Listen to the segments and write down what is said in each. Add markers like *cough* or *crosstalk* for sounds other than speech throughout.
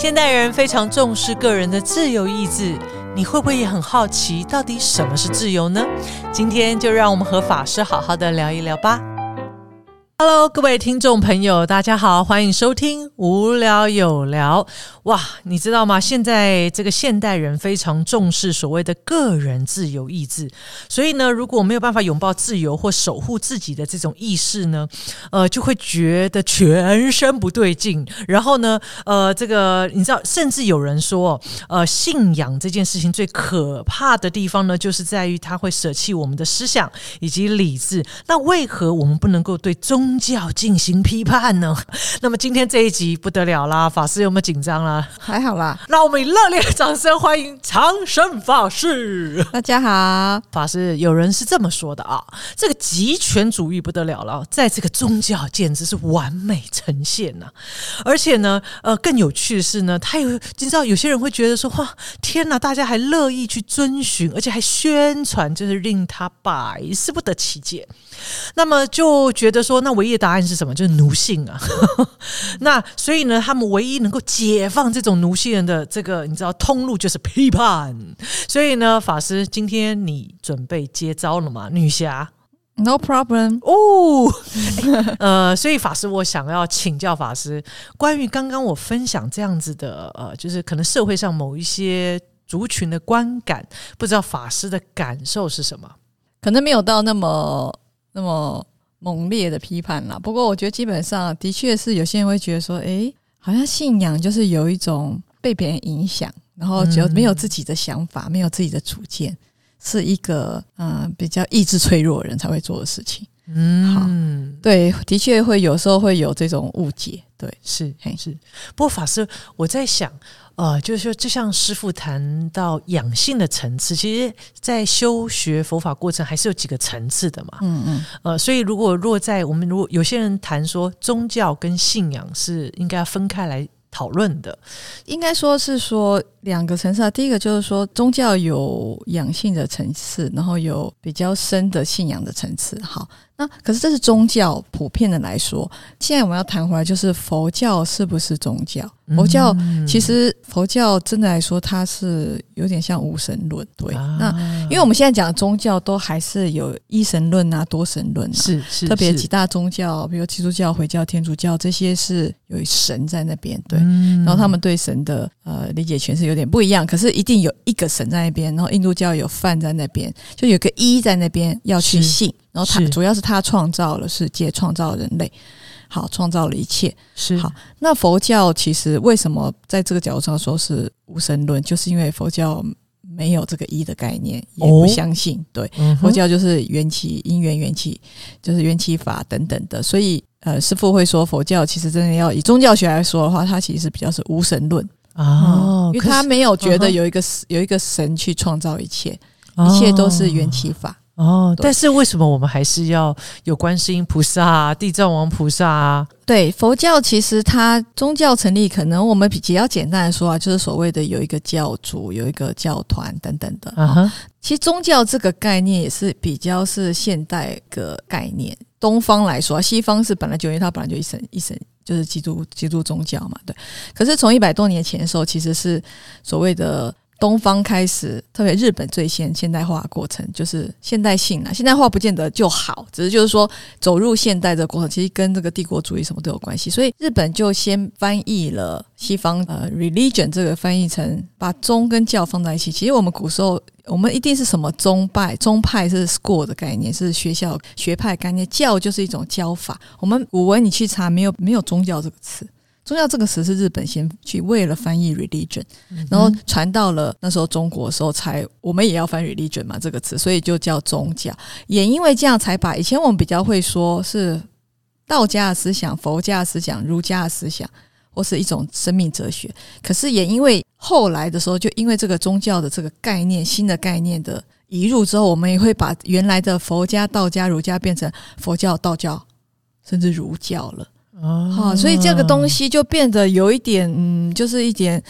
现代人非常重视个人的自由意志，你会不会也很好奇，到底什么是自由呢？今天就让我们和法师好好的聊一聊吧。Hello，各位听众朋友，大家好，欢迎收听无聊有聊。哇，你知道吗？现在这个现代人非常重视所谓的个人自由意志，所以呢，如果没有办法拥抱自由或守护自己的这种意识呢，呃，就会觉得全身不对劲。然后呢，呃，这个你知道，甚至有人说，呃，信仰这件事情最可怕的地方呢，就是在于它会舍弃我们的思想以及理智。那为何我们不能够对宗教进行批判呢？*laughs* 那么今天这一集不得了啦，法师有没有紧张啦？还好啦，那我们以热烈的掌声欢迎长生法师。大家好。法师，有人是这么说的啊，这个极权主义不得了了，在这个宗教简直是完美呈现呐、而且呢，呃，更有趣的是呢，他有你知道，有些人会觉得说，哇，天哪，大家还乐意去遵循，而且还宣传，就是令他百思不得其解。那么就觉得说，那唯一的答案是什么？就是奴性啊。*laughs* 那所以呢，他们唯一能够解放这种奴性人的这个，你知道通路就是批判。所以呢，法师，今天你准备接招了吗？女侠 No problem。哦，*laughs* 呃，所以法师，我想要请教法师，关于刚刚我分享这样子的，呃，就是可能社会上某一些族群的观感，不知道法师的感受是什么？可能没有到那么那么猛烈的批判啦。不过我觉得基本上的确是有些人会觉得说，诶，好像信仰就是有一种被别人影响，然后只有没有自己的想法，没有自己的主见，是一个嗯、呃比较意志脆弱的人才会做的事情。嗯，好对，的确会有时候会有这种误解。对，是嘿是。不过法师，我在想，呃，就是说，就像师傅谈到养性的层次，其实，在修学佛法过程还是有几个层次的嘛。嗯嗯，呃，所以如果落在我们如果有些人谈说宗教跟信仰是应该要分开来讨论的，应该说是说两个层次啊。第一个就是说宗教有养性的层次，然后有比较深的信仰的层次。好，那可是这是宗教普遍的来说。现在我们要谈回来，就是佛教是不是宗教？佛教、嗯其实佛教真的来说，它是有点像无神论。对，啊那因为我们现在讲的宗教都还是有一神论啊、多神论啊。是是是特别几大宗教，比如基督教、回教、天主教，这些是有神在那边，对。嗯然后他们对神的呃理解诠释有点不一样，可是一定有一个神在那边，然后印度教有梵在那边，就有个一在那边要去信，然后他主要是他创造了世界，创造了人类，好，创造了一切。是好那佛教其实为什么在这个角度上说是无神论，就是因为佛教没有这个一的概念，也哦不相信，对。嗯佛教就是缘起、因缘缘起，就是缘起法等等的，所以呃，师父会说佛教其实真的要以宗教学来说的话，它其实是比较是无神论哦，因为他没有觉得有一个有一个神去创造一切，一切都是缘起法。哦，但是为什么我们还是要有观世音菩萨、啊、地藏王菩萨啊？对佛教，其实它宗教成立，可能我们比较简单的说啊，就是所谓的有一个教主、有一个教团等等的。啊哈，其实宗教这个概念也是比较是现代的概念。东方来说，西方是本来就因为它本来就一神一神，就是基督基督宗教嘛，对。可是从一百多年前的时候，其实是所谓的东方开始，特别日本最先现代化过程，就是现代性啊。现代化不见得就好，只是就是说走入现代的过程，其实跟这个帝国主义什么都有关系。所以日本就先翻译了西方呃 religion 这个翻译成把宗跟教放在一起。其实我们古时候我们一定是什么宗派，宗派是 school 的概念，是学校学派概念，教就是一种教法。我们古文你去查，没有没有宗教这个词。宗教这个词是日本先去为了翻译 religion，然后传到了那时候中国的时候才，我们也要翻 religion 嘛这个词，所以就叫宗教。也因为这样才把以前我们比较会说是道家的思想、佛家的思想、儒家的思想，或是一种生命哲学。可是也因为后来的时候，就因为这个宗教的这个概念、新的概念的移入之后，我们也会把原来的佛家、道家、儒家变成佛教、道教，甚至儒教了。哦好、所以这个东西就变得有一点，嗯，就是一点，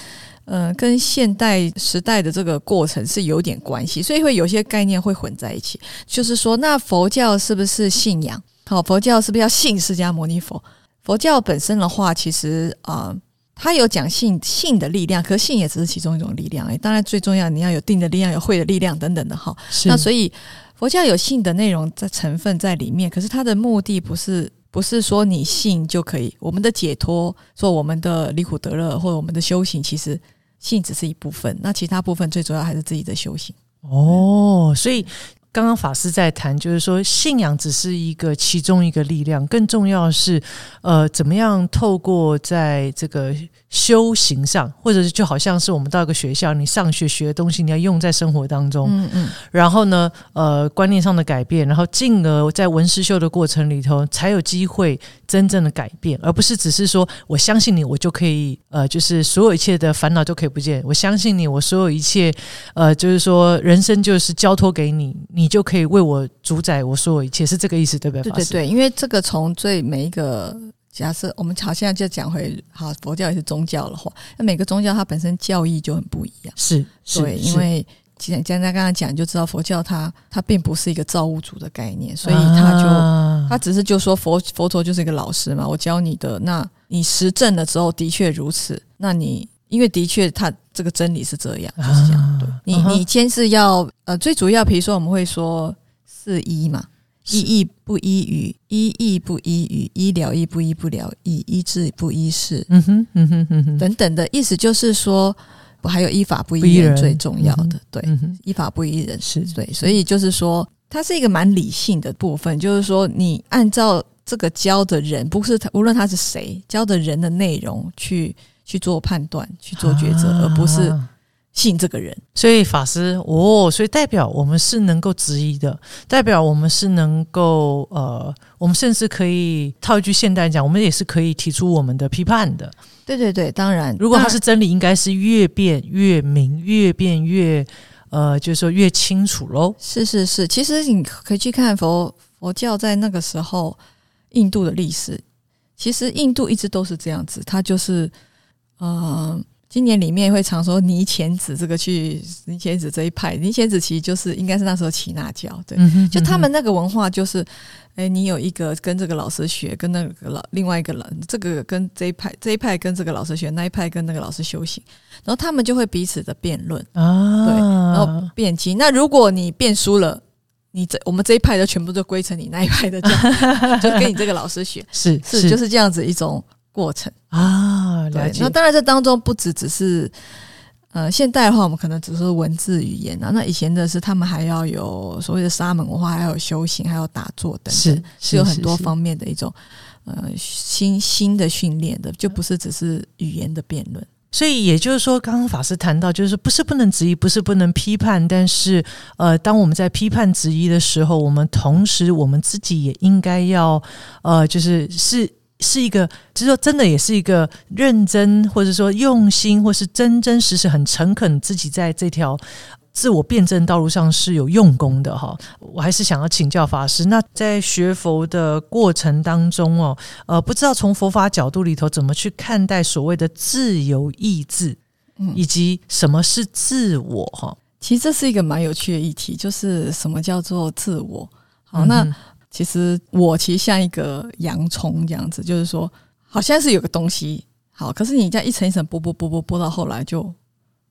呃，跟现代时代的这个过程是有点关系，所以会有些概念会混在一起。就是说，那佛教是不是信仰？好、佛教是不是要信释迦牟尼佛？佛教本身的话，其实啊、呃他有讲信性的力量，可是性也只是其中一种力量。哎，当然最重要你要有定的力量，有会的力量等等的哈。那所以佛教有信的内容在成分在里面，可是它的目的不是不是说你信就可以，我们的解脱，说我们的离苦得乐或者我们的修行，其实信只是一部分，那其他部分最主要还是自己的修行。哦，所以。刚刚法师在谈，就是说信仰只是一个其中一个力量，更重要是，呃，怎么样透过在这个修行上，或者是就好像是我们到一个学校，你上学学的东西，你要用在生活当中，嗯嗯，然后呢，呃，观念上的改变，然后进而在文思修的过程里头，才有机会真正的改变，而不是只是说我相信你，我就可以，呃，就是所有一切的烦恼就可以不见，我相信你，我所有一切，呃，就是说人生就是交托给你。你就可以为我主宰我所有一切，是这个意思，对不对？对对对，因为这个从最每一个假设，我们好现在就讲回好佛教也是宗教的话，那每个宗教它本身教义就很不一样。是，对，因为简简单刚刚讲就知道，佛教它它并不是一个造物主的概念，所以他就他只是就说佛佛陀就是一个老师嘛，我教你的，那你实证了之后的确如此，那你。因为的确，他这个真理是这样，就是这样。对你，你先是要呃，最主要，比如说我们会说四一嘛，一义不医语，医医不医语，医疗医不医不疗医，医治不医事，嗯哼，嗯哼，嗯哼，等等的意思就是说，还有依法不依人最重要的，对，依法不依人是对，所以就是说，它是一个蛮理性的部分，就是说，你按照这个教的人，不是他，无论他是谁教的人的内容去。去做判断，去做抉择，而不是信这个人。所以法师哦，所以代表我们是能够质疑的，代表我们是能够呃，我们甚至可以套一句现代讲，我们也是可以提出我们的批判的。对对对，当然，如果它是真理，应该是越变越明，越变越呃，就是说越清楚喽。是是是，其实你可以去看佛佛教在那个时候印度的历史，其实印度一直都是这样子，它就是。嗯，今年里面会常说泥钱子这个去泥钱子这一派，泥钱子其实就是应该是那时候齐那教，对，就他们那个文化就是，哎，你有一个跟这个老师学，跟那个老另外一个人，这个跟这一派这一派跟这个老师学，那一派跟那个老师修行，然后他们就会彼此的辩论啊，对，然后辩经。那如果你辩输了，你这我们这一派就全部都归成你那一派的，*laughs* 就跟你这个老师学，是是就是这样子一种。过程啊，了解，那当然这当中不只只是，呃，现代的话，我们可能只是文字语言啊。那以前的是，他们还要有所谓的沙门文化，还有修行，还有打坐等等，是有很多方面的一种呃新新的训练的，就不是只是语言的辩论。所以也就是说，刚刚法师谈到，就是不是不能质疑，不是不能批判，但是呃，当我们在批判质疑的时候，我们同时我们自己也应该要呃，就是是。是一个，就是说，真的也是一个认真，或者说用心，或是真真实实很诚恳，自己在这条自我辩证道路上是有用功的哈。我还是想要请教法师，那在学佛的过程当中哦，呃，不知道从佛法角度里头怎么去看待所谓的自由意志，以及什么是自我哈？其实这是一个蛮有趣的议题，就是什么叫做自我？好，那。其实我其实像一个洋葱这样子，就是说，好像是有个东西好，可是你在一层一层剥剥剥剥剥到后来，就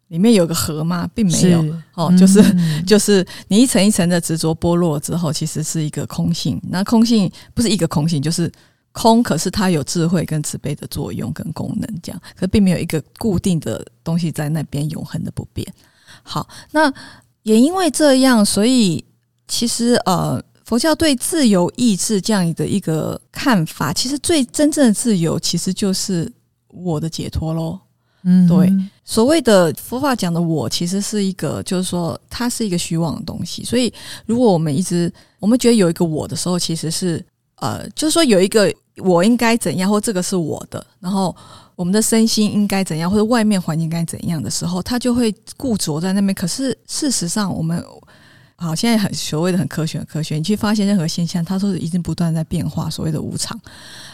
里面有个核吗？并没有哦，就是 *laughs* 就是你一层一层的执着剥落之后，其实是一个空性。那空性不是一个空性，就是空，可是它有智慧跟慈悲的作用跟功能，这样，可并没有一个固定的东西在那边永恒的不变。好，那也因为这样，所以其实呃。佛教对自由意志这样的一个看法，其实最真正的自由，其实就是我的解脱喽。嗯，对，所谓的佛法讲的我，其实是一个，就是说它是一个虚妄的东西。所以，如果我们一直我们觉得有一个我的时候，其实是呃，就是说有一个我应该怎样，或这个是我的，然后我们的身心应该怎样，或者外面环境该怎样的时候，它就会固着在那边。可是事实上，我们好，现在很所谓的很科学，科学，你去发现任何现象，它都是已经不断在变化。所谓的无常。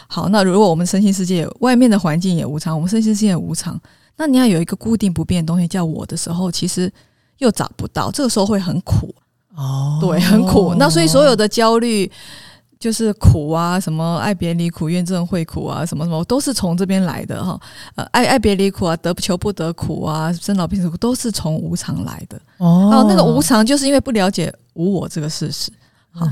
好，那如果我们身心世界外面的环境也无常，我们身心世界也无常，那你要有一个固定不变的东西叫我的时候，其实又找不到，这个时候会很苦。哦，对，很苦。那所以所有的焦虑，就是苦啊，什么爱别离苦、怨憎会苦啊，什么什么都是从这边来的哈。呃，爱爱别离苦啊，得不求不得苦啊，生老病死苦都是从无常来的。哦，那个无常就是因为不了解无我这个事实。好，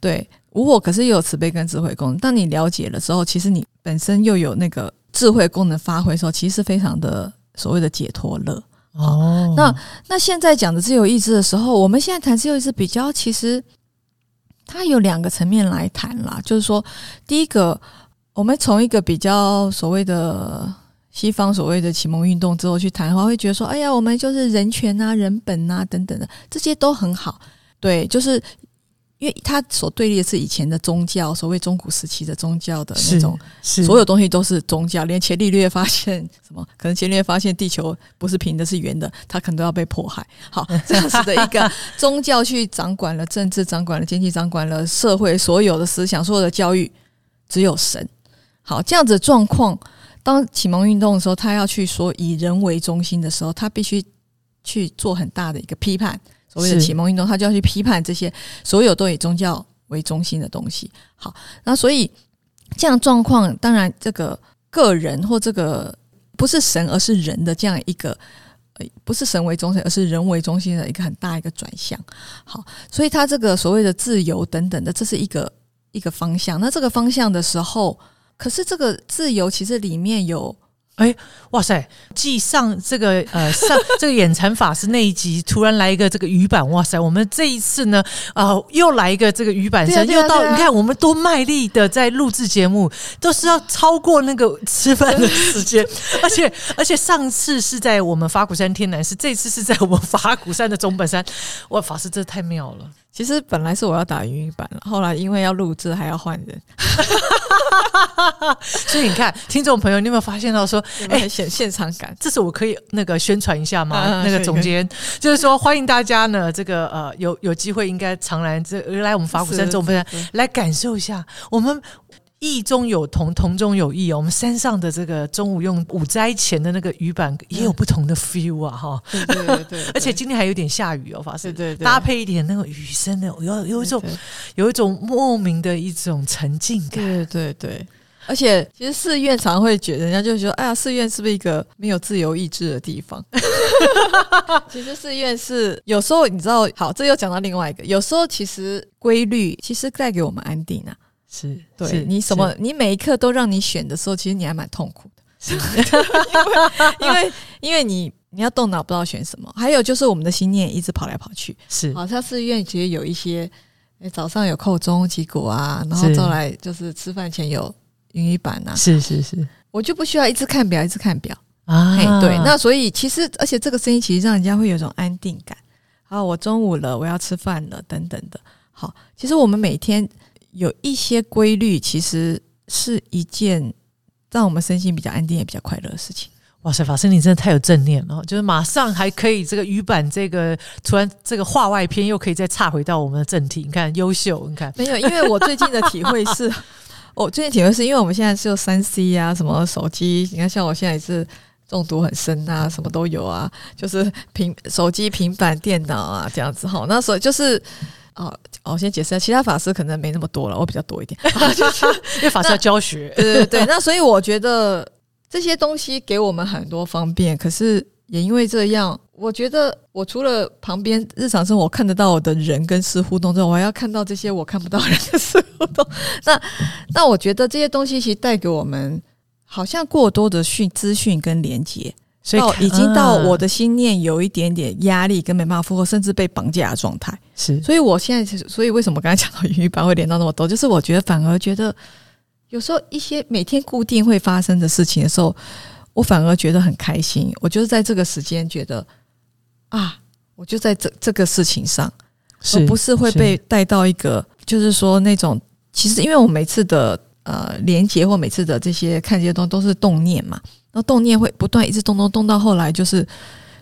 对，无我可是又有慈悲跟智慧功能。当你了解了之后，其实你本身又有那个智慧功能发挥的时候，其实非常的所谓的解脱乐。哦，那那现在讲的自由意志的时候，我们现在谈自由意志比较，其实它有两个层面来谈啦。就是说，第一个，我们从一个比较所谓的西方所谓的启蒙运动之后去谈的话，会觉得说，哎呀，我们就是人权啊、人本啊等等的，这些都很好。对，就是。因为他所对立的是以前的宗教，所谓中古时期的宗教的那种，所有东西都是宗教，连伽利略发现什么，可能伽利略发现地球不是平的，是圆的，他可能都要被迫害。好，*laughs* 这样子的一个宗教去掌管了政治，掌管了经济，掌管了社会所有的思想，所有的教育，只有神。好，这样子状况，当启蒙运动的时候，他要去说以人为中心的时候，他必须去做很大的一个批判。所谓的启蒙运动，他就要去批判这些所有都以宗教为中心的东西。好，那所以这样状况，当然这个个人或这个不是神而是人的这样一个，呃，不是神为中心，而是人为中心的一个很大一个转向。好，所以他这个所谓的自由等等的，这是一个一个方向。那这个方向的时候，可是这个自由其实里面有。哎，哇塞！继上这个呃上这个眼禅法师那一集，突然来一个这个鱼板，哇塞！我们这一次呢，呃，又来一个这个鱼板声，又到你看我们多卖力的在录制节目，都是要超过那个吃饭的时间，*laughs* 而且而且上次是在我们法鼓山天南寺，这次是在我们法鼓山的中本山，哇，法师真的太妙了。其实本来是我要打语音版了，后来因为要录制还要换人，*laughs* 所以你看，听众朋友，你有没有发现到说，哎，现现场感，这是我可以那个宣传一下吗？那个总监就是说，欢迎大家呢，这个呃，有有机会应该常来这来我们法鼓山中分山来感受一下我们。异中有同，同中有异哦。我们山上的这个中午用午斋前的那个鱼板也有不同的 feel 啊，哈。对对对，*laughs* 而且今天还有点下雨哦，发生。对对，搭配一点那个雨声的，有有一种有一种莫名的一种沉浸感。对对对，而且其实寺院常会觉得，人家就说，哎呀，寺院是不是一个没有自由意志的地方？*laughs* 其实寺院是有时候你知道，好，这又讲到另外一个，有时候其实规律其实带给我们安定啊。是对你什么，你每一刻都让你选的时候，其实你还蛮痛苦的，*laughs* *laughs* 因为因为你你要动脑，不知道选什么。还有就是我们的心念一直跑来跑去，是好像寺院其实有一些，早上有扣钟击鼓啊，然后再来就是吃饭前有云雨板啊，是是是，我就不需要一直看表，一直看表啊。对，那所以其实而且这个声音其实让人家会有一种安定感。好，我中午了，我要吃饭了，等等的。好，其实我们每天。有一些规律，其实是一件让我们身心比较安定也比较快乐的事情。哇塞，法师你真的太有正念了，就是马上还可以这个语版这个突然这个话外篇又可以再岔回到我们的正题。你看，优秀，你看没有？因为我最近的体会是，*laughs* 我最近体会是因为我们现在是用三 C 啊，什么手机，你看像我现在也是中毒很深啊，什么都有啊，就是平手机、平板电脑啊这样子哈。那所以就是。哦，我先解释下，其他法师可能没那么多了，我比较多一点，*laughs* 因为法师要教学。对对对，那所以我觉得这些东西给我们很多方便，可是也因为这样，我觉得我除了旁边日常生活看得到我的人跟事互动之外，我还要看到这些我看不到人的事互动。那那我觉得这些东西其实带给我们好像过多的讯资讯跟连接。所以已经到我的心念有一点点压力，跟没办法负荷，甚至被绑架的状态。是，所以我现在，所以为什么刚才讲到语板会连到那么多？就是我觉得反而觉得有时候一些每天固定会发生的事情的时候，我反而觉得很开心。我就是在这个时间觉得啊，我就在这这个事情上，而不是会被带到一个，就是说那种其实因为我每次的呃连接或每次的这些看这些东西都是动念嘛。那动念会不断一直动动动到后来，就是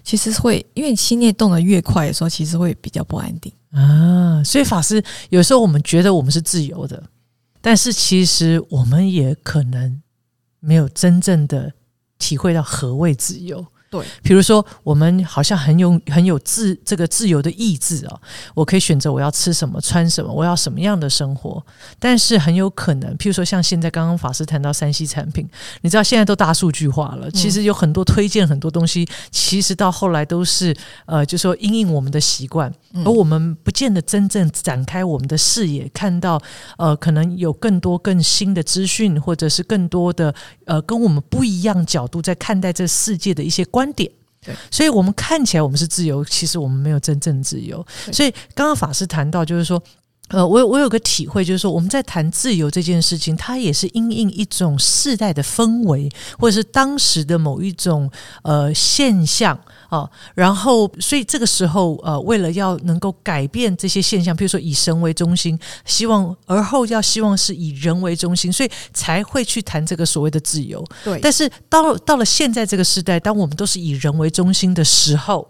其实会因为心念动得越快的时候，其实会比较不安定啊。所以法师有时候我们觉得我们是自由的，但是其实我们也可能没有真正的体会到何谓自由。对，比如说，我们好像很有很有自这个自由的意志哦，我可以选择我要吃什么、穿什么，我要什么样的生活。但是很有可能，譬如说像现在刚刚法师谈到三 C 产品，你知道现在都大数据化了，其实有很多推荐很多东西，其实到后来都是呃，就说因应我们的习惯，而我们不见得真正展开我们的视野，看到呃，可能有更多更新的资讯，或者是更多的呃，跟我们不一样角度在看待这世界的一些。观点，对，所以我们看起来我们是自由，其实我们没有真正自由。所以刚刚法师谈到，就是说。呃，我我有个体会，就是说我们在谈自由这件事情，它也是因应一种世代的氛围，或者是当时的某一种呃现象啊。然后，所以这个时候，呃，为了要能够改变这些现象，比如说以神为中心，希望而后要希望是以人为中心，所以才会去谈这个所谓的自由。对，但是到到了现在这个时代，当我们都是以人为中心的时候。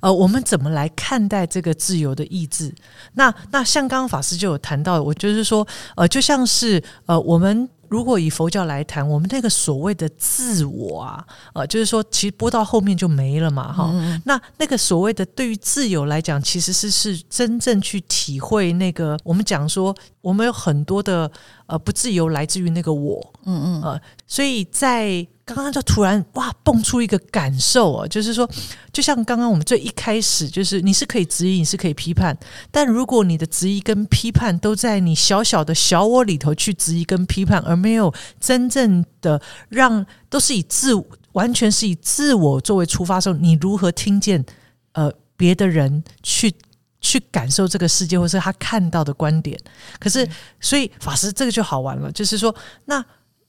呃，我们怎么来看待这个自由的意志？那那像刚刚法师就有谈到，我就是说，呃，就像是呃，我们如果以佛教来谈，我们那个所谓的自我啊，呃，就是说，其实播到后面就没了嘛，哈。那那个所谓的对于自由来讲，其实是是真正去体会那个，我们讲说，我们有很多的呃不自由来自于那个我，嗯嗯，呃，所以在。刚刚就突然哇蹦出一个感受啊，就是说，就像刚刚我们最一开始，就是你是可以质疑，你是可以批判，但如果你的质疑跟批判都在你小小的小我里头去质疑跟批判，而没有真正的让都是以自完全是以自我作为出发的时候，你如何听见呃别的人去去感受这个世界，或是他看到的观点？可是，所以法师这个就好玩了，就是说那。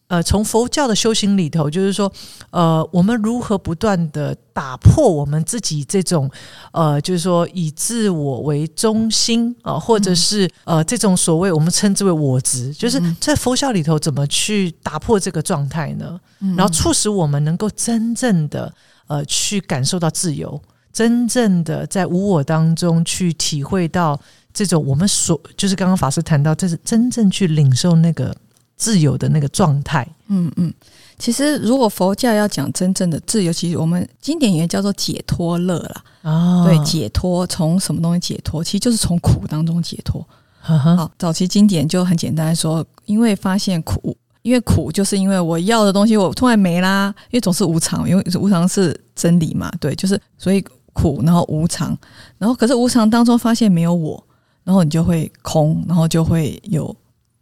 呃，从佛教的修行里头，就是说，呃，我们如何不断的打破我们自己这种，呃，就是说以自我为中心啊，或者是呃这种所谓我们称之为我执，就是在佛教里头怎么去打破这个状态呢？然后促使我们能够真正的呃去感受到自由，真正的在无我当中去体会到这种我们所就是刚刚法师谈到，这是真正去领受那个。自由的那个状态，嗯嗯，其实如果佛教要讲真正的自由，其实我们经典也叫做解脱乐啦啊。对，解脱从什么东西解脱？其实就是从苦当中解脱。好，早期经典就很简单说，因为发现苦，因为苦就是因为我要的东西我突然没啦，因为总是无常，因为无常是真理嘛。对，就是所以苦，然后无常，然后可是无常当中发现没有我，然后你就会空，然后就会有。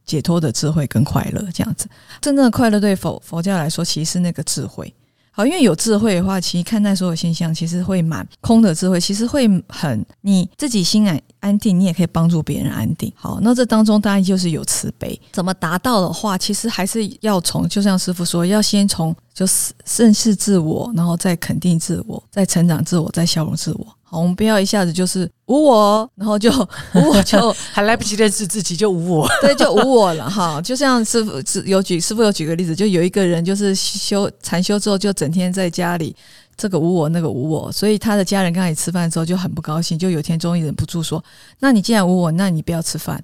解脱的智慧跟快乐，这样子，真正的快乐对佛佛教来说，其实是那个智慧。好，因为有智慧的话，其实看待所有现象，其实会满空的智慧，其实会很你自己心安安定，你也可以帮助别人安定。好，那这当中当然就是有慈悲，怎么达到的话，其实还是要从，就像师傅说，要先从就是认识自我，然后再肯定自我，再成长自我，再消融自我。好我们不要一下子就是无我，然后就 *laughs* 无我就还来不及认识自己就无我，*laughs* 对，就无我了哈。就像师傅有举师傅有举个例子，就有一个人就是修禅修之后，就整天在家里这个无我那个无我，所以他的家人跟他一起吃饭之后就很不高兴，就有天终于忍不住说：“那你既然无我，那你不要吃饭。”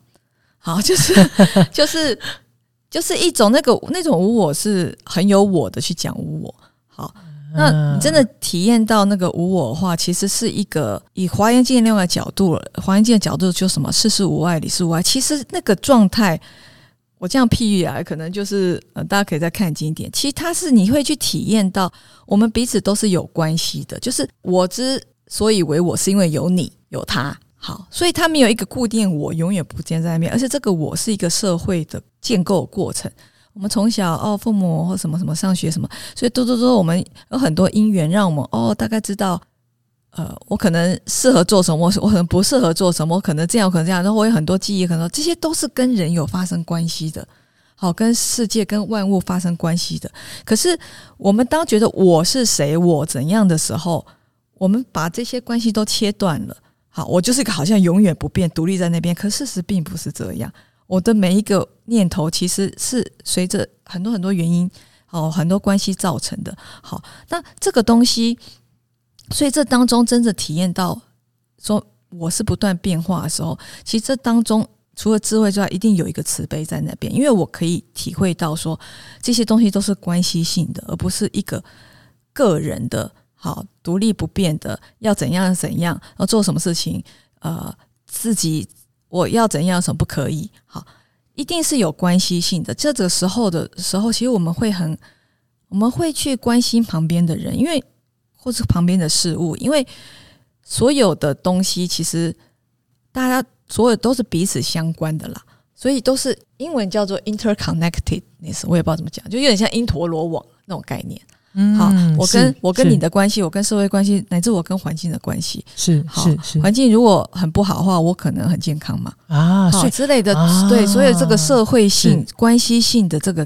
好，就是 *laughs* 就是就是一种那个那种无我是很有我的去讲无我，好。那你真的体验到那个无我的话，其实是一个以华严经另外角度了，华严经的角度就什么世事无碍，理事无碍。其实那个状态，我这样譬喻啊，可能就是呃，大家可以再看经典。其实它是你会去体验到，我们彼此都是有关系的。就是我之所以为我，是因为有你有他。好，所以他没有一个固定我，永远不见在那边。而且这个我是一个社会的建构过程。我们从小哦，父母或什么什么上学什么，所以多多多，我们有很多因缘，让我们哦大概知道，呃，我可能适合做什么，我可能不适合做什么，我可能这样，可能这样，然后我有很多记忆，可能这些都是跟人有发生关系的，好，跟世界跟万物发生关系的。可是我们当觉得我是谁，我怎样的时候，我们把这些关系都切断了。好，我就是一个好像永远不变、独立在那边，可事实并不是这样。我的每一个念头，其实是随着很多很多原因，哦，很多关系造成的。好，那这个东西，所以这当中真的体验到，说我是不断变化的时候，其实这当中除了智慧之外，一定有一个慈悲在那边，因为我可以体会到说，这些东西都是关系性的，而不是一个个人的。好独立不变的，要怎样怎样，要做什么事情，呃，自己我要怎样，什么不可以？好，一定是有关系性的。这个时候的时候，其实我们会很，我们会去关心旁边的人，因为或是旁边的事物，因为所有的东西其实大家所有都是彼此相关的啦，所以都是英文叫做 interconnectedness，我也不知道怎么讲，就有点像因陀罗网那种概念。嗯好，我跟我跟你的关系，我跟社会关系，乃至我跟环境的关系，是好是是。环境如果很不好的话，我可能很健康嘛，啊，所以好之类的，啊。对，所以这个社会性、关系性的这个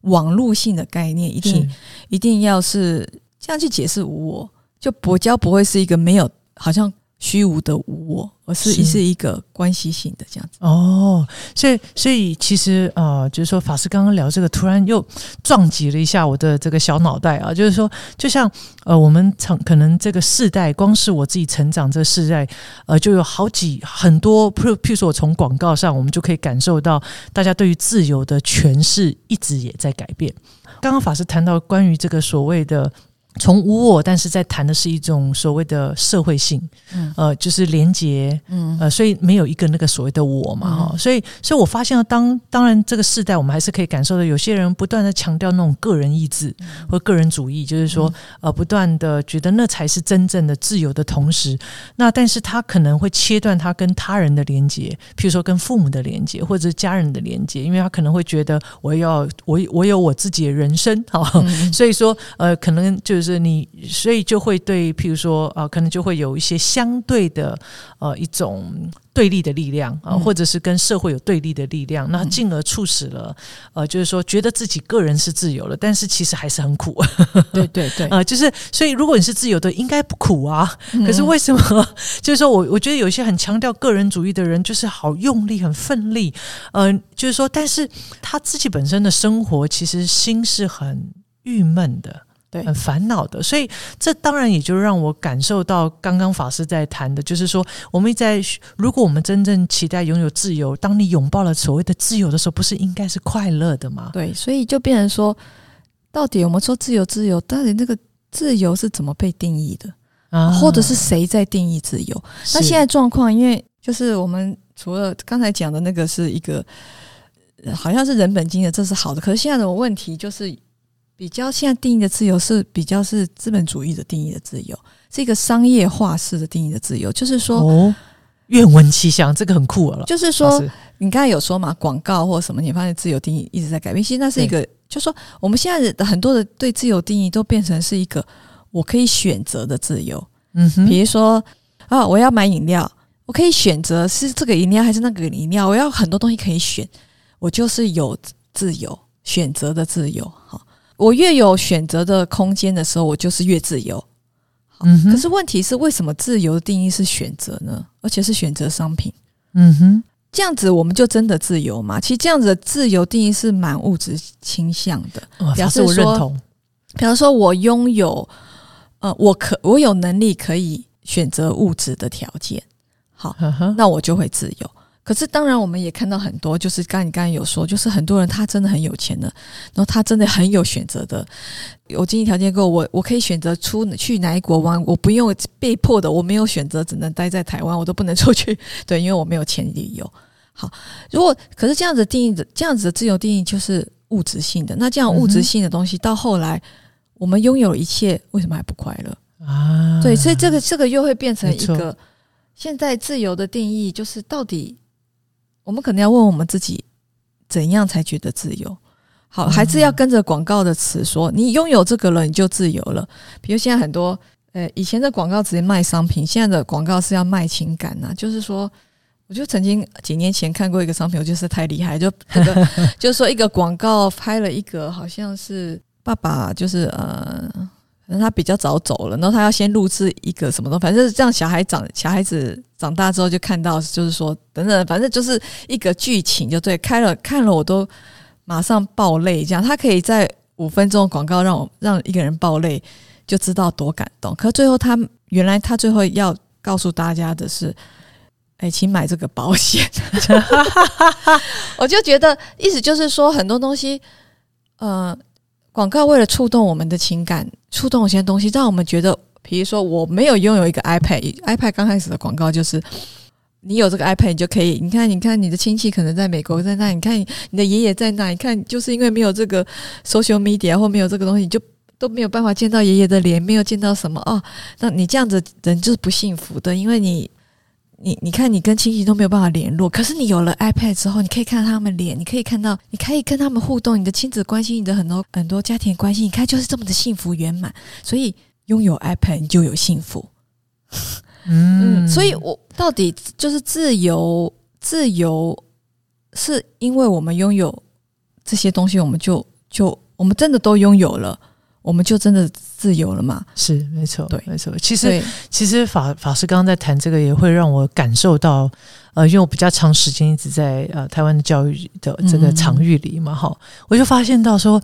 网络性的概念，一定一定要是这样去解释无我，就比较不会是一个没有好像虚无的无我，而是是是一个关系性的这样子。哦，所以所以其实呃，就是说法师刚刚聊这个，突然又撞击了一下我的这个小脑袋啊，就是说，就像呃，我们成可能这个世代，光是我自己成长这个世代，呃，就有好几很多，譬如譬如说，我从广告上，我们就可以感受到大家对于自由的诠释一直也在改变。刚刚法师谈到关于这个所谓的。从无我，但是在谈的是一种所谓的社会性，嗯。呃，就是连结，嗯。呃，所以没有一个那个所谓的我嘛，哈、所以，所以我发现，当当然这个时代，我们还是可以感受到，有些人不断的强调那种个人意志或个人主义，就是说，呃，不断的觉得那才是真正的自由的同时，那但是他可能会切断他跟他人的连接，譬如说跟父母的连接，或者是家人的连接，因为他可能会觉得我要我我有我自己的人生，哈、嗯。所以说，呃，可能就是你，所以就会对，譬如说，呃，可能就会有一些相对的，呃，一种对立的力量啊、或者是跟社会有对立的力量，那进而促使了，呃，就是说，觉得自己个人是自由了，但是其实还是很苦，对对对，*laughs* 呃，就是，所以如果你是自由的，应该不苦啊，嗯。可是为什么？*laughs* 就是说我我觉得有一些很强调个人主义的人，就是好用力、很奋力，呃，就是说，但是他自己本身的生活其实心是很郁闷的。对很烦恼的，所以这当然也就让我感受到刚刚法师在谈的，就是说，我们在如果我们真正期待拥有自由，当你拥抱了所谓的自由的时候，不是应该是快乐的吗？对，所以就变成说，到底我们说自由自由，到底那个自由是怎么被定义的，啊或者是谁在定义自由？那现在状况，因为就是我们除了刚才讲的那个是一个，呃好像是人本经的，这是好的。可是现在的问题就是，比较现在定义的自由是比较是资本主义的定义的自由，是一个商业化式的定义的自由。就是说，哦，愿闻其详，这个很酷了。就是说，你刚才有说嘛，广告或什么，你发现自由定义一直在改变。其实那是一个，就说我们现在的很多的对自由定义都变成是一个我可以选择的自由。嗯哼，比如说啊，我要买饮料，我可以选择是这个饮料还是那个饮料，我要很多东西可以选，我就是有自由选择的自由。好，我越有选择的空间的时候，我就是越自由。嗯可是问题是，为什么自由的定义是选择呢？而且是选择商品？嗯哼，这样子我们就真的自由吗？其实这样子的自由定义是蛮物质倾向的。表示我认同。比方说，我拥有，呃，我可我有能力可以选择物质的条件，好，呵呵那我就会自由。可是当然，我们也看到很多，就是刚你刚才有说，就是很多人他真的很有钱的，然后他真的很有选择的，我经济条件够，我我可以选择出去哪一国玩，我不用被迫的，我没有选择，只能待在台湾，我都不能出去，*laughs* 对，因为我没有钱旅游。好，如果可是这样子定义的，这样子的自由定义就是物质性的，那这样物质性的东西到后来，我们拥有一切，为什么还不快乐？啊，对，所以这个这个又会变成一个现在自由的定义，就是到底我们可能要问我们自己，怎样才觉得自由？好，还是要跟着广告的词说，你拥有这个了，你就自由了。比如现在很多，呃，以前的广告直接卖商品，现在的广告是要卖情感呐、就是说。我就曾经几年前看过一个商品，我就是太厉害，就这个 *laughs* 就是说一个广告拍了一个好像是爸爸，就是呃，可能他比较早走了，然后他要先录制一个什么东西，反正这样。小孩长小孩子长大之后就看到，就是说等等，反正就是一个剧情，就对，开了看了我都马上爆泪，这样他可以在五分钟广告让我让一个人爆泪，就知道多感动。可最后他原来他最后要告诉大家的是。哎，请买这个保险。*laughs* 我就觉得，意思就是说，很多东西，呃，广告为了触动我们的情感，触动一些东西，让我们觉得，比如说我没有拥有一个 iPad，iPad 刚开始的广告就是你有这个 iPad 你就可以，你看，你看你的亲戚可能在美国在那，你看你的爷爷在那，你看就是因为没有这个 social media 或没有这个东西，你就都没有办法见到爷爷的脸，没有见到什么哦，那你这样子人就是不幸福的，因为你。你你看，你跟亲戚都没有办法联络，可是你有了 iPad 之后，你可以看到他们脸，你可以看到，你可以跟他们互动，你的亲子关系，你的很多很多家庭关系，你看就是这么的幸福圆满。所以拥有 iPad 你就有幸福。嗯，所以我到底就是自由，自由是因为我们拥有这些东西，我们就就我们真的都拥有了。我们就真的自由了嘛？是没错，对，没错。其实，其实法法师刚刚在谈这个，也会让我感受到，呃，因为我比较长时间一直在呃台湾的教育的这个场域里嘛，哈，我就发现到说，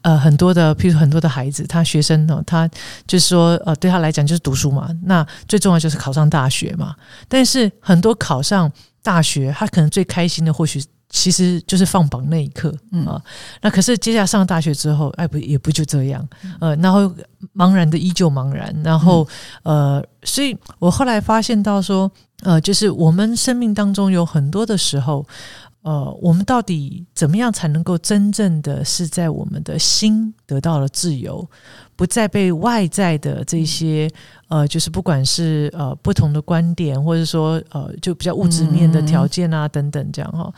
呃，很多的，譬如很多的孩子，他学生呢，他就是说，呃，对他来讲就是读书嘛，那最重要就是考上大学嘛。但是很多考上大学，他可能最开心的或许。其实就是放榜那一刻啊，那可是接下来上大学之后，哎不也不就这样，呃，然后茫然的依旧茫然，然后呃，所以我后来发现到说，呃，就是我们生命当中有很多的时候，呃，我们到底怎么样才能够真正的是在我们的心得到了自由？不再被外在的这些呃，就是不管是呃不同的观点，或者说呃就比较物质面的条件啊等等这样哈，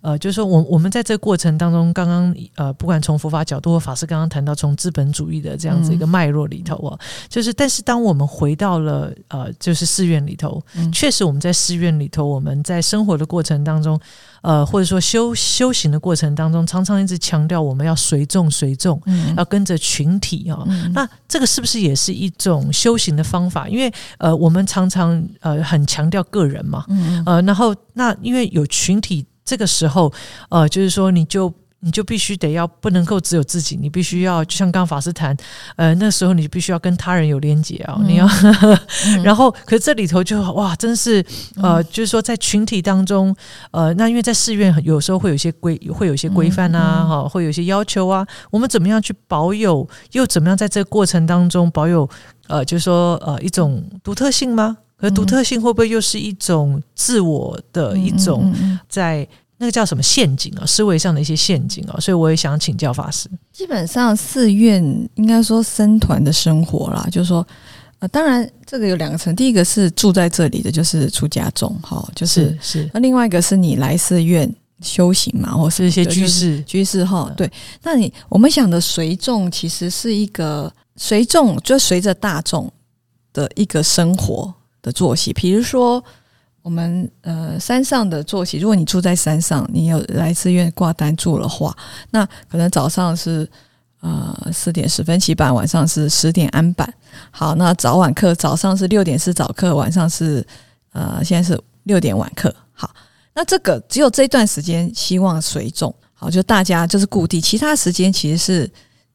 呃，就是说我我们在这个过程当中，刚刚呃不管从佛法角度或法师刚刚谈到从资本主义的这样子一个脉络里头啊，就是但是当我们回到了呃就是寺院里头，确实我们在寺院里头，我们在生活的过程当中。呃，或者说修修行的过程当中，常常一直强调我们要随众随众，要跟着群体啊。那这个是不是也是一种修行的方法？因为呃，我们常常呃很强调个人嘛，呃，然后那因为有群体，这个时候呃，就是说你就。你就必须得要不能够只有自己，你必须要就像刚法师谈，呃，那时候你必须要跟他人有连接啊，你要，*laughs* 然后可是这里头就哇，真是呃，就是说在群体当中，呃，那因为在寺院有时候会有一些规，会有一些规范啊，哈，会有一些要求啊，我们怎么样去保有，又怎么样在这个过程当中保有，呃，就是说呃一种独特性吗？可独特性会不会又是一种自我的一种在？那个叫什么陷阱啊？思维上的一些陷阱啊，所以我也想请教法师。基本上寺院应该说僧团的生活啦，就是说，呃，当然这个有两个层，第一个是住在这里的，就是出家众，哈，就是是。那另外一个是你来寺院修行嘛，或是一些居士居士哈，对。那你我们想的随众其实是一个随众，就随着大众的一个生活的作息，比如说。我们呃山上的作息，如果你住在山上，你有来寺院挂单住的话，那可能早上是呃四点十分起板，晚上是十点安板。好，那早晚课早上是六点是早课，晚上是呃现在是六点晚课。好，那这个只有这段时间希望随众，好就大家就是固定，其他时间其实是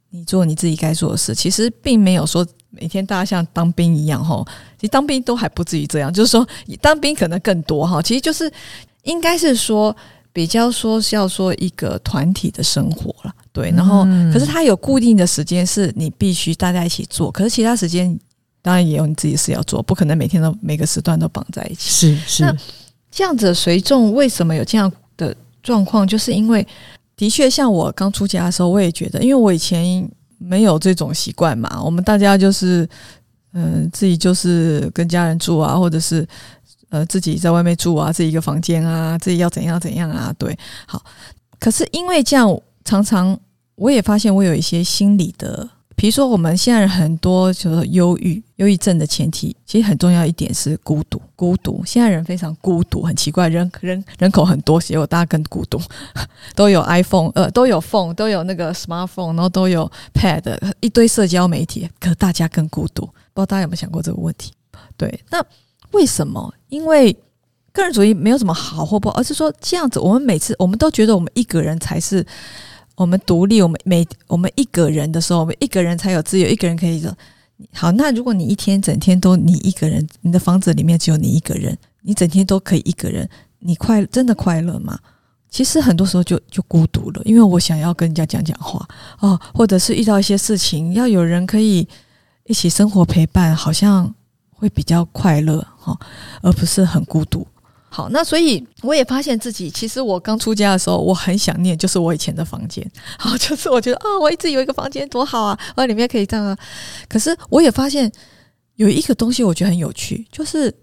你做你自己该做的事，其实并没有说。每天大家像当兵一样哈，其实当兵都还不至于这样，就是说当兵可能更多哈。其实就是应该是说比较说是要说一个团体的生活了，对。然后可是他有固定的时间是你必须大家一起做，可是其他时间当然也有你自己事要做，不可能每天都每个时段都绑在一起。是是。那这样子随众为什么有这样的状况？就是因为的确像我刚出家的时候，我也觉得，因为我以前。没有这种习惯嘛？我们大家就是，嗯，自己就是跟家人住啊，或者是呃自己在外面住啊，自己一个房间啊，自己要怎样怎样啊？对，好。可是因为这样，常常我也发现我有一些心理的。比如说，我们现在很多就是忧郁、忧郁症的前提，其实很重要一点是孤独。孤独，现在人非常孤独，很奇怪，人人人口很多，结果大家更孤独。*laughs* 都有 iPhone，呃，都有 phone，都有那个 smartphone，然后都有 pad，一堆社交媒体，可大家更孤独。不知道大家有没有想过这个问题？对，那为什么？因为个人主义没有什么好或不好，而是说这样子，我们每次我们都觉得我们一个人才是。我们独立，我们每我们一个人的时候，我们一个人才有自由，一个人可以说好。那如果你一天整天都你一个人，你的房子里面只有你一个人，你整天都可以一个人，你快真的快乐吗？其实很多时候就就孤独了，因为我想要跟人家讲讲话哦，或者是遇到一些事情，要有人可以一起生活陪伴，好像会比较快乐哈，而不是很孤独。好，那所以我也发现自己，其实我刚出家的时候，我很想念，就是我以前的房间。好，就是我觉得啊，我一直有一个房间多好啊，啊，里面可以这样啊。可是我也发现有一个东西，我觉得很有趣，就是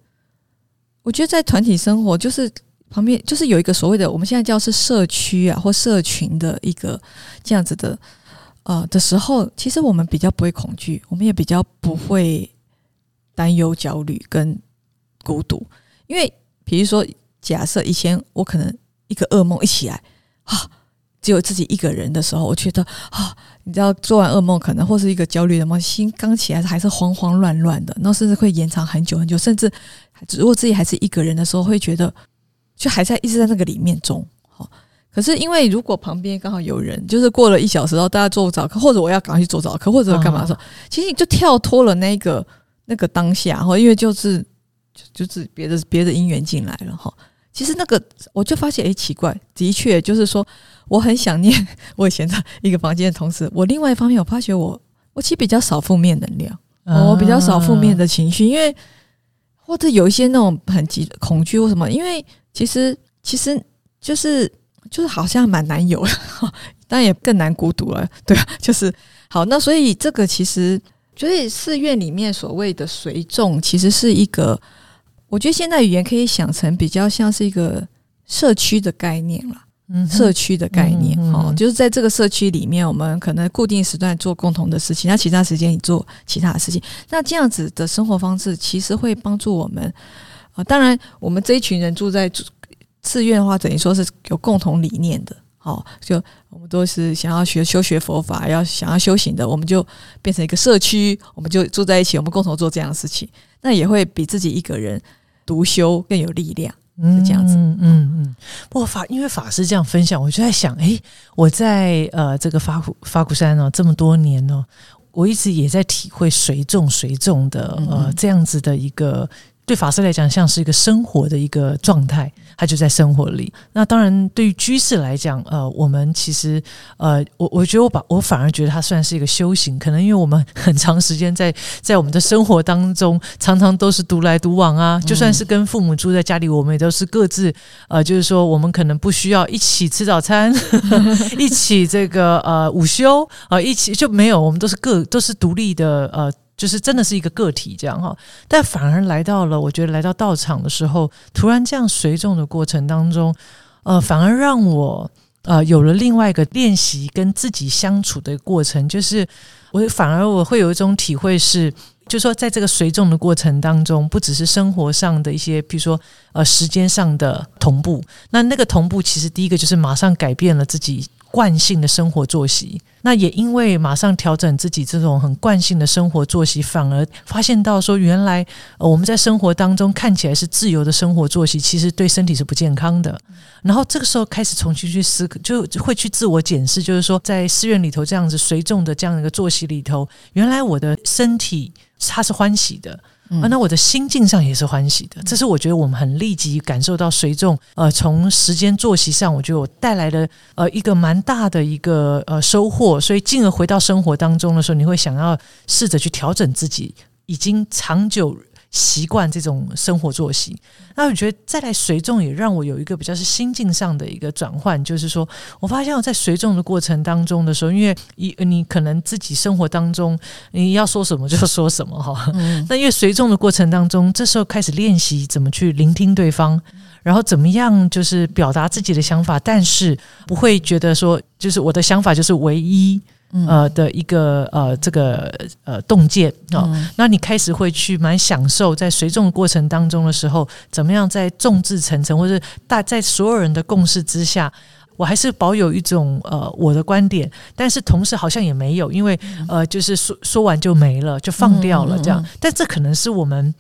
我觉得在团体生活，就是旁边就是有一个所谓的我们现在叫是社区啊或社群的一个这样子的呃的时候，其实我们比较不会恐惧，我们也比较不会担忧、焦虑跟孤独，因为。比如说，假设以前我可能一个噩梦一起来啊，只有自己一个人的时候，我觉得啊，你知道做完噩梦可能或是一个焦虑的梦，心刚起来还是慌慌乱乱的，那甚至会延长很久很久，甚至如果自己还是一个人的时候，会觉得就还在一直在那个里面中。好，可是因为如果旁边刚好有人，就是过了一小时后，大家做早课，或者我要赶快去做早课，或者干嘛的时候，其实你就跳脱了那个那个当下哈，因为就是。就就是别的别的姻缘进来了哈，其实那个我就发现，哎，奇怪，的确就是说，我很想念 *laughs* 我以前的一个房间的同时，我另外一方面，我发觉我我其实比较少负面能量，我比较少负面的情绪，因为或者有一些那种很急恐惧或什么，因为其实其实就是就是好像蛮难有，*laughs* 但也更难孤独了，对啊，就是好，那所以这个其实，所以寺院里面所谓的随众，其实是一个。我觉得现在语言可以想成比较像是一个社区的概念了，嗯，社区的概念哦，就是在这个社区里面，我们可能固定时段做共同的事情，那其他时间你做其他的事情，那这样子的生活方式其实会帮助我们啊。当然，我们这一群人住在寺院的话，等于说是有共同理念的，好，就我们都是想要学修学佛法，要想要修行的，我们就变成一个社区，我们就住在一起，我们共同做这样的事情，那也会比自己一个人。独修更有力量，是这样子。嗯嗯嗯。不过法，因为法师这样分享，我就在想，哎，我在呃这个法鼓法鼓山哦这么多年哦，我一直也在体会随众随众的呃这样子的一个。对法师来讲，像是一个生活的一个状态，它就在生活里。那当然，对于居士来讲，呃，我们其实，呃，我我觉得我把我反而觉得它算是一个修行，可能因为我们 *laughs* 很长时间在在我们的生活当中，常常都是独来独往啊。就算是跟父母住在家里，我们也都是各自，呃，就是说，我们可能不需要一起吃早餐，*laughs* 一起这个呃午休啊，一起就没有，我们都是各都是独立的呃。就是真的是一个个体这样哈，但反而来到了，我觉得来到道场的时候，突然这样随众的过程当中，呃，反而让我呃有了另外一个练习跟自己相处的过程，就是我反而我会有一种体会是，就说在这个随众的过程当中，不只是生活上的一些，比如说呃时间上的同步，那那个同步其实第一个就是马上改变了自己。惯性的生活作息，那也因为马上调整自己这种很惯性的生活作息，反而发现到说，原来我们在生活当中看起来是自由的生活作息，其实对身体是不健康的。然后这个时候开始重新去思考，就会去自我检视，就是说，在寺院里头这样子随众的这样一个作息里头，原来我的身体它是欢喜的。啊，那我的心境上也是欢喜的，这是我觉得我们很立即感受到随众，呃，从时间作息上，我觉得我带来的呃一个蛮大的一个呃收获，所以进而回到生活当中的时候，你会想要试着去调整自己，已经长久。习惯这种生活作息，那我觉得再来随众也让我有一个比较是心境上的一个转换，就是说我发现我在随众的过程当中的时候，因为一你可能自己生活当中你要说什么就说什么哈，那因为随众的过程当中，这时候开始练习怎么去聆听对方，然后怎么样就是表达自己的想法，但是不会觉得说就是我的想法就是唯一。呃的一个呃这个呃洞见哦，那你开始会去蛮享受在随众过程当中的时候，怎么样在众志成城或者大在所有人的共识之下，我还是保有一种呃我的观点，但是同时好像也没有，因为呃就是说说完就没了，就放掉了这样，但这可能是我们。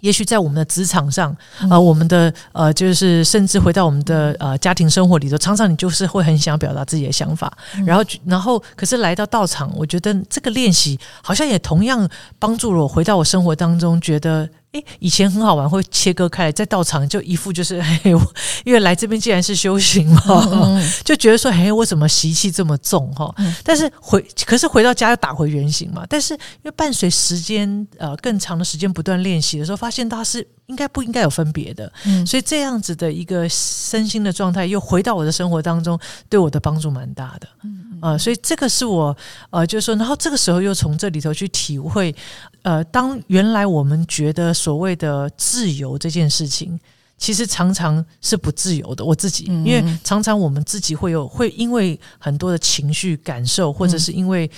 也许在我们的职场上，呃，我们的呃，就是甚至回到我们的呃家庭生活里头，常常你就是会很想表达自己的想法，然后，然后，可是来到道场，我觉得这个练习好像也同样帮助了我回到我生活当中，觉得诶，以前很好玩，会切割开来，在道场就一副就是，*laughs* 嘿，我因为来这边既然是修行嘛，嗯 *laughs* 就觉得说，嘿，我怎么习气这么重哈？嗯 *laughs* 但是回，可是回到家又打回原形嘛。但是因为伴随时间呃更长的时间不断练习的时候，发现它是应该不应该有分别的，嗯。所以这样子的一个身心的状态又回到我的生活当中，对我的帮助蛮大的。呃，所以这个是我呃，就是说，然后这个时候又从这里头去体会，呃，当原来我们觉得所谓的自由这件事情，其实常常是不自由的。我自己，嗯。因为常常我们自己会有会因为很多的情绪感受，或者是因为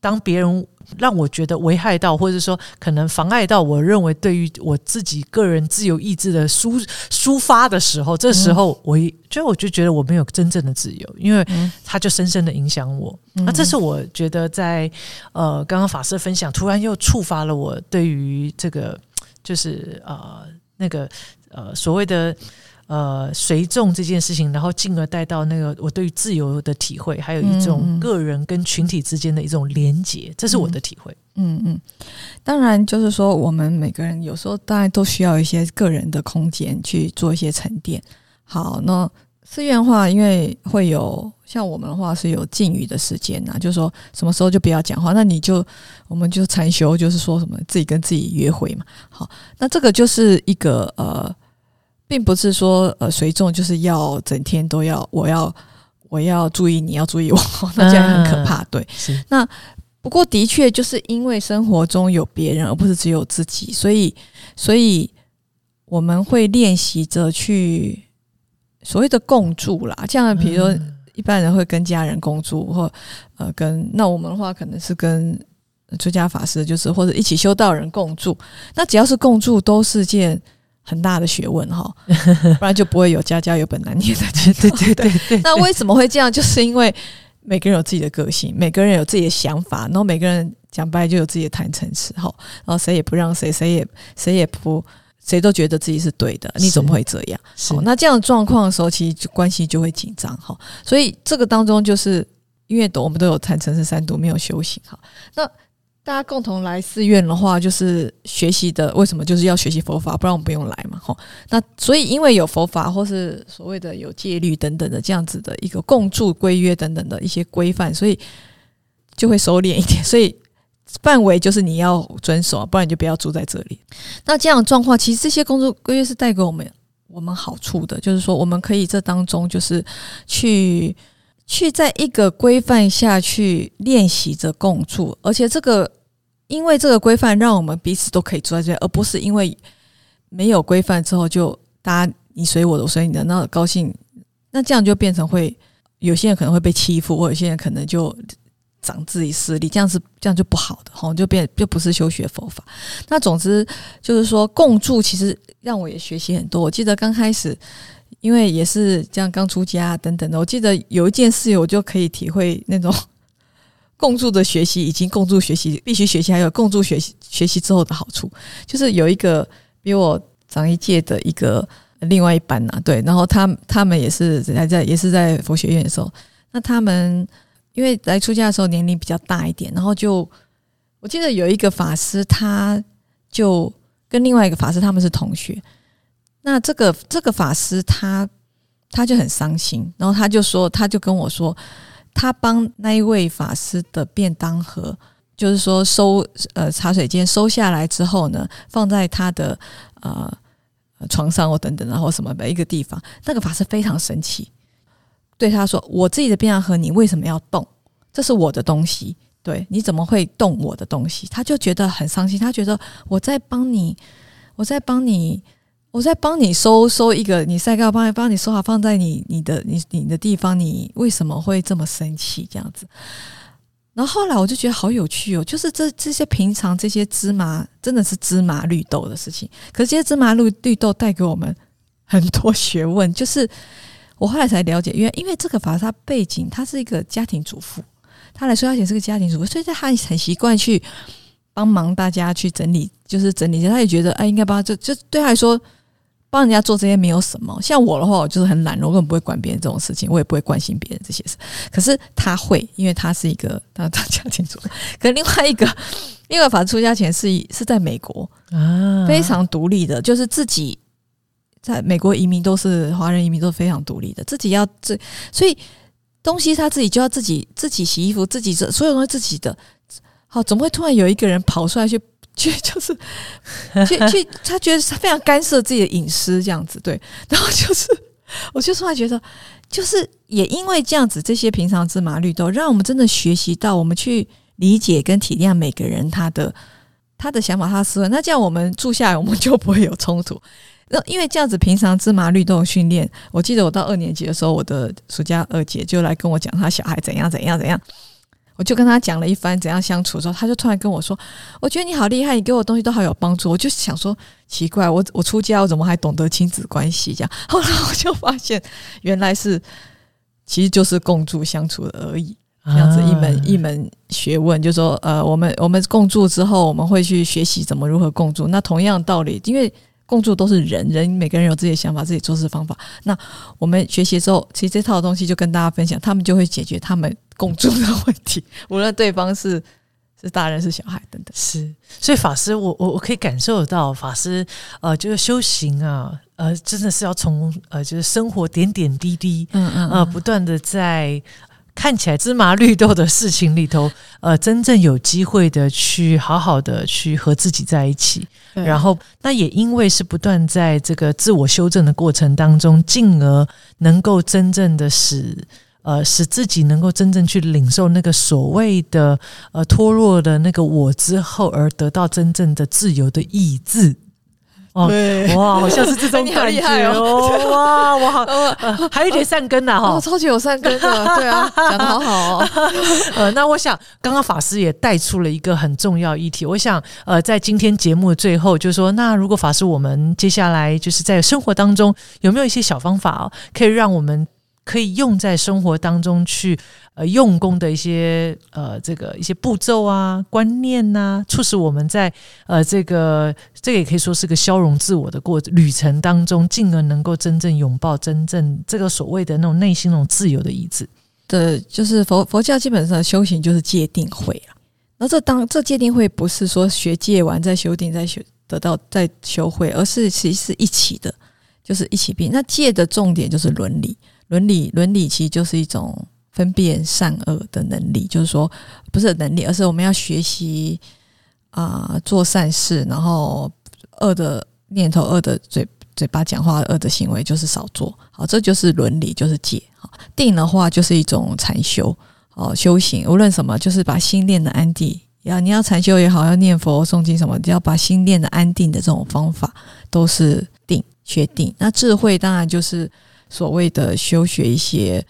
当别人让我觉得危害到，或者说可能妨碍到我认为对于我自己个人自由意志的抒抒发的时候，这时候我一就我就觉得我没有真正的自由，因为嗯它就深深的影响我。那这是我觉得在呃刚刚法师分享，突然又触发了我对于这个就是呃那个呃所谓的。呃，随众这件事情，然后进而带到那个我对于自由的体会，还有一种个人跟群体之间的一种连结，这是我的体会。嗯嗯，当然就是说，我们每个人有时候当然都需要一些个人的空间去做一些沉淀。好，那寺院话，因为会有像我们的话是有禁语的时间呐、就是说什么时候就不要讲话，那你就我们就禅修，就是说什么自己跟自己约会嘛。好，那这个就是一个呃，并不是说呃随众就是要整天都要我要我要注意你要注意我，那这样很可怕，对。是，不过，的确就是因为生活中有别人，而不是只有自己，所以，所以我们会练习着去所谓的共住啦。这样，比如说，嗯一般人会跟家人共住，或呃，跟那我们的话，可能是跟出家法师，就是或者一起修道人共住。那只要是共住，都是件很大的学问哈，*laughs* 不然就不会有家家有本难念的 *laughs* 经。对对对对，那为什么会这样？*laughs* 就是因为每个人有自己的个性，每个人有自己的想法，然后每个人讲白就有自己的谈成词哈，然后谁也不让谁，谁也谁也不，谁都觉得自己是对的，你怎么会这样？是好，那这样的状况的时候，其实就关系就会紧张哈。所以这个当中就是因为我们都有谈成是三度，没有修行哈。那大家共同来寺院的话，就是学习的，为什么就是要学习佛法？不然我们不用来嘛，吼。那所以因为有佛法，或是所谓的有戒律等等的这样子的一个共住规约等等的一些规范，所以就会收敛一点。*laughs* 所以范围就是你要遵守，不然你就不要住在这里。那这样状况，其实这些工作规约是带给我们我们好处的，就是说我们可以这当中就是去去在一个规范下去练习着共住，而且这个因为这个规范让我们彼此都可以住在这，而不是因为没有规范之后就大家你随我的，我随你的，那高兴，那这样就变成会有些人可能会被欺负，或有些人可能就。长自己势力，这样是这样就不好的哈，就变就不是修学佛法。那总之就是说，共住其实让我也学习很多。我记得刚开始，因为也是这样刚出家等等的，我记得有一件事，我就可以体会那种共住的学习，以及共住学习必须学习，还有共住学习学习之后的好处，就是有一个比我长一届的一个另外一班呐、对，然后他他们也是还在也是在佛学院的时候，那他们。因为来出家的时候年龄比较大一点，然后就我记得有一个法师，他就跟另外一个法师他们是同学。那这个这个法师他他就很伤心，然后他就说，他就跟我说，他帮那一位法师的便当盒，就是说收呃茶水间收下来之后呢，放在他的呃床上或等等，然后什么的一个地方，那个法师非常生气。对他说：“我自己的便当盒，你为什么要动？这是我的东西，对，你怎么会动我的东西？”他就觉得很伤心，他觉得我在帮你，我在帮你，我在帮你收收一个你晒盖，帮你帮你收好，放在你你的你你的地方，你为什么会这么生气？这样子。然后后来我就觉得好有趣哦，就是这这些平常这些芝麻真的是芝麻绿豆的事情，可是这些芝麻绿绿豆带给我们很多学问，就是。我后来才了解，因为因为这个法师他背景，他是一个家庭主妇，他来说他也是个家庭主妇，所以他很习惯去帮忙大家去整理，就是整理一下。他也觉得，哎，应该帮他，就就对他来说，帮人家做这些没有什么。像我的话，我就是很懒，我根本不会管别人这种事情，我也不会关心别人这些事。可是他会，因为他是一个他他家庭主妇。*laughs* 可是另外一个，另外法出家前是是在美国啊，非常独立的，就是自己在美国移民都是华人移民都是非常独立的，自己要自所以东西他自己就要自己自己洗衣服，自己这所有东西自己的。好，怎么会突然有一个人跑出来去去就是去去？他觉得非常干涉自己的隐私这样子，对。然后就是，我就突然觉得，就是也因为这样子，这些平常芝麻绿豆，让我们真的学习到，我们去理解跟体谅每个人他的他的想法、他的思维。那这样我们住下来，我们就不会有冲突。那因为这样子，平常芝麻绿豆训练，我记得我到二年级的时候，我的暑假二姐就来跟我讲，她小孩怎样怎样怎样。我就跟他讲了一番怎样相处之后，他就突然跟我说：“我觉得你好厉害，你给我东西都好有帮助。”我就想说奇怪，我我出家我怎么还懂得亲子关系？这样后来我就发现，原来是其实就是共住相处而已，这样子一门一门学问。就说呃，我们我们共住之后，我们会去学习怎么如何共住。那同样道理，因为共住都是人，人每个人有自己的想法，自己做事方法。那我们学习之后，其实这套东西就跟大家分享，他们就会解决他们。共住的问题，无论对方是是大人是小孩等等，是所以法师，我我我可以感受得到，法师呃，就是修行啊，呃，真的是要从呃，就是生活点点滴滴，嗯嗯，呃，不断的在看起来芝麻绿豆的事情里头，呃，真正有机会的去好好的去和自己在一起，然后那也因为是不断在这个自我修正的过程当中，进而能够真正的使。呃，使自己能够真正去领受那个所谓的呃脱落的那个我之后，而得到真正的自由的意志。哦，哇，好像是这种 *laughs* 感觉哦，哇，我好，*laughs* 还有一点善根呐，哈，超级有善根的，*laughs* 对啊，讲的好好哦。呃，那我想刚刚法师也带出了一个很重要议题，我想呃，在今天节目的最后，就是说，那如果法师我们接下来就是在生活当中有没有一些小方法哦，可以让我们。可以用在生活当中去，呃，用功的一些呃，这个一些步骤啊、观念呐，促使我们在呃，这个这个也可以说是个消融自我的过旅程当中，进而能够真正拥抱真正这个所谓的那种内心那种自由的意志。的，就是佛佛教基本上修行就是戒定慧啊。那这当这戒定慧不是说学戒完再修定再修得到再修慧，而是其实是一起的，就是一起变。那戒的重点就是伦理。伦理伦理其实就是一种分辨善恶的能力，就是说不是能力，而是我们要学习啊做善事，然后恶的念头、恶的嘴嘴巴讲话、恶的行为就是少做。好，这就是伦理，就是戒。好，定的话就是一种禅修，哦，修行无论什么，就是把心练的安定。要你要禅修也好，要念佛诵经什么，要把心练的安定的这种方法都是定学定。那智慧当然就是。所谓的修学一些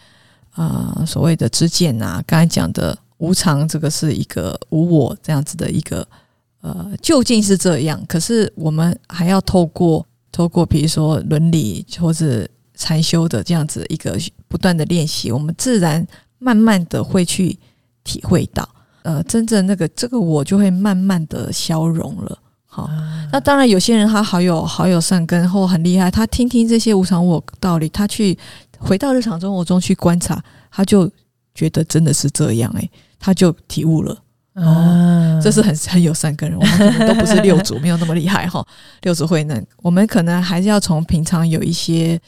啊，所谓的知见呐，刚才讲的无常，这个是一个无我这样子的一个呃，究竟是这样。可是我们还要透过透过，比如说伦理或者禅修的这样子一个不断的练习，我们自然慢慢的会去体会到，呃，真正那个这个我就会慢慢的消融了。好，那当然有些人他好有好有善根或很厉害，他听听这些无常我道理，他去回到日常生活中去观察，他就觉得真的是这样，诶，他就体悟了。哦，这是很很有善根人，我们可能都不是六祖，没有那么厉害哈。六祖慧能，我们可能还是要从平常有一些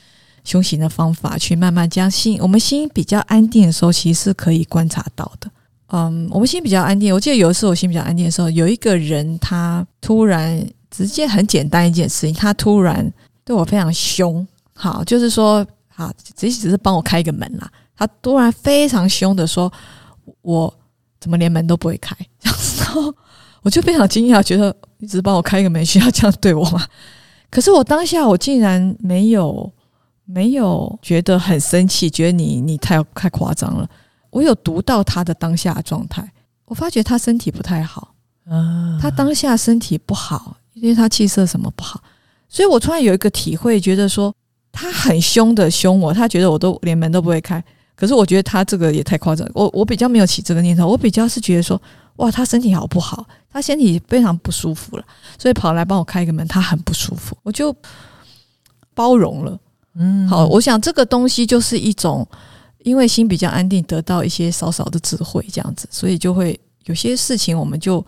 修行的方法去慢慢将心，我们心比较安定的时候，其实是可以观察到的。嗯，我们心比较安定。我记得有一次我心比较安定的时候，有一个人他突然直接很简单一件事情，他突然对我非常凶。好，就是说，好，只只是帮我开一个门啦。他突然非常凶的说：“我怎么连门都不会开？”然后我就非常惊讶，觉得你只是帮我开一个门，需要这样对我吗？*laughs* 可是我当下我竟然没有没有觉得很生气，觉得你你太太夸张了。我有读到他的当下状态，我发觉他身体不太好，啊，他当下身体不好，因为他气色什么不好，所以我突然有一个体会，觉得说他很凶的凶我，他觉得我都连门都不会开，可是我觉得他这个也太夸张，我我比较没有起这个念头，我比较是觉得说，哇，他身体好不好？他身体非常不舒服了，所以跑来帮我开一个门，他很不舒服，我就包容了。嗯，好，我想这个东西就是一种，因为心比较安定，得到一些少少的智慧，这样子，所以就会有些事情我们就。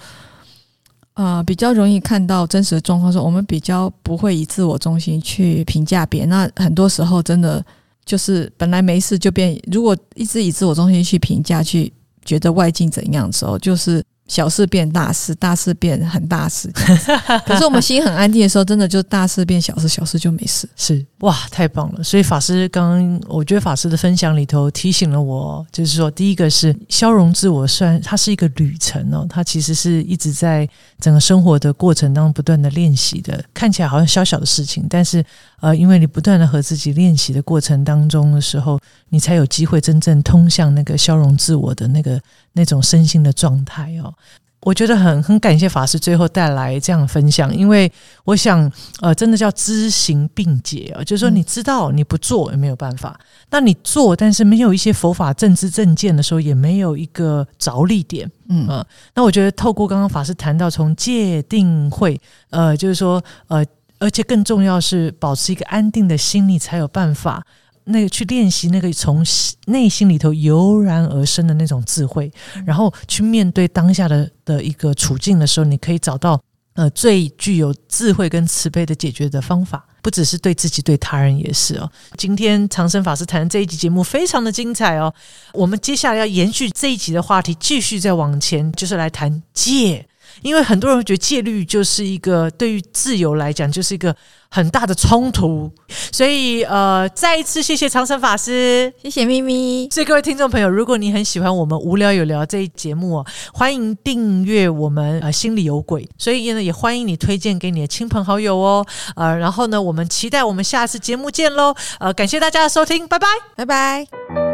啊，比较容易看到真实的状况，说我们比较不会以自我中心去评价别人。那很多时候真的就是本来没事就变，如果一直以自我中心去评价，去觉得外境怎样的时候，就是。小事变大事，大事变很大事。*laughs* 可是我们心很安定的时候，真的就大事变小事，小事就没事。是哇，太棒了！所以法师刚刚，我觉得法师的分享里头提醒了我，就是说，第一个是消融自我，虽然它是一个旅程哦，它其实是一直在整个生活的过程当中不断的练习的。看起来好像小小的事情，但是呃，因为你不断的和自己练习的过程当中的时候，你才有机会真正通向那个消融自我的那个。那种身心的状态哦，我觉得很很感谢法师最后带来这样的分享，因为我想呃，真的叫知行并解啊，就是说你知道你不做也没有办法，那你做但是没有一些佛法正知正见的时候，也没有一个着力点，嗯啊，那我觉得透过刚刚法师谈到从戒定慧，呃，就是说呃，而且更重要是保持一个安定的心，你才有办法。那个去练习那个从内心里头油然而生的那种智慧，然后去面对当下的的一个处境的时候，你可以找到呃最具有智慧跟慈悲的解决的方法，不只是对自己，对他人也是哦。今天长生法师谈的这一集节目非常的精彩哦，我们接下来要延续这一集的话题，继续再往前，就是来谈戒。因为很多人会觉得戒律就是一个对于自由来讲就是一个很大的冲突，所以呃，再一次谢谢长生法师，谢谢咪咪。所以各位听众朋友，如果你很喜欢我们无聊有聊这一节目哦，欢迎订阅我们呃心里有鬼，所以呢也欢迎你推荐给你的亲朋好友哦。呃，然后呢，我们期待我们下次节目见喽。呃，感谢大家的收听，拜拜，拜拜。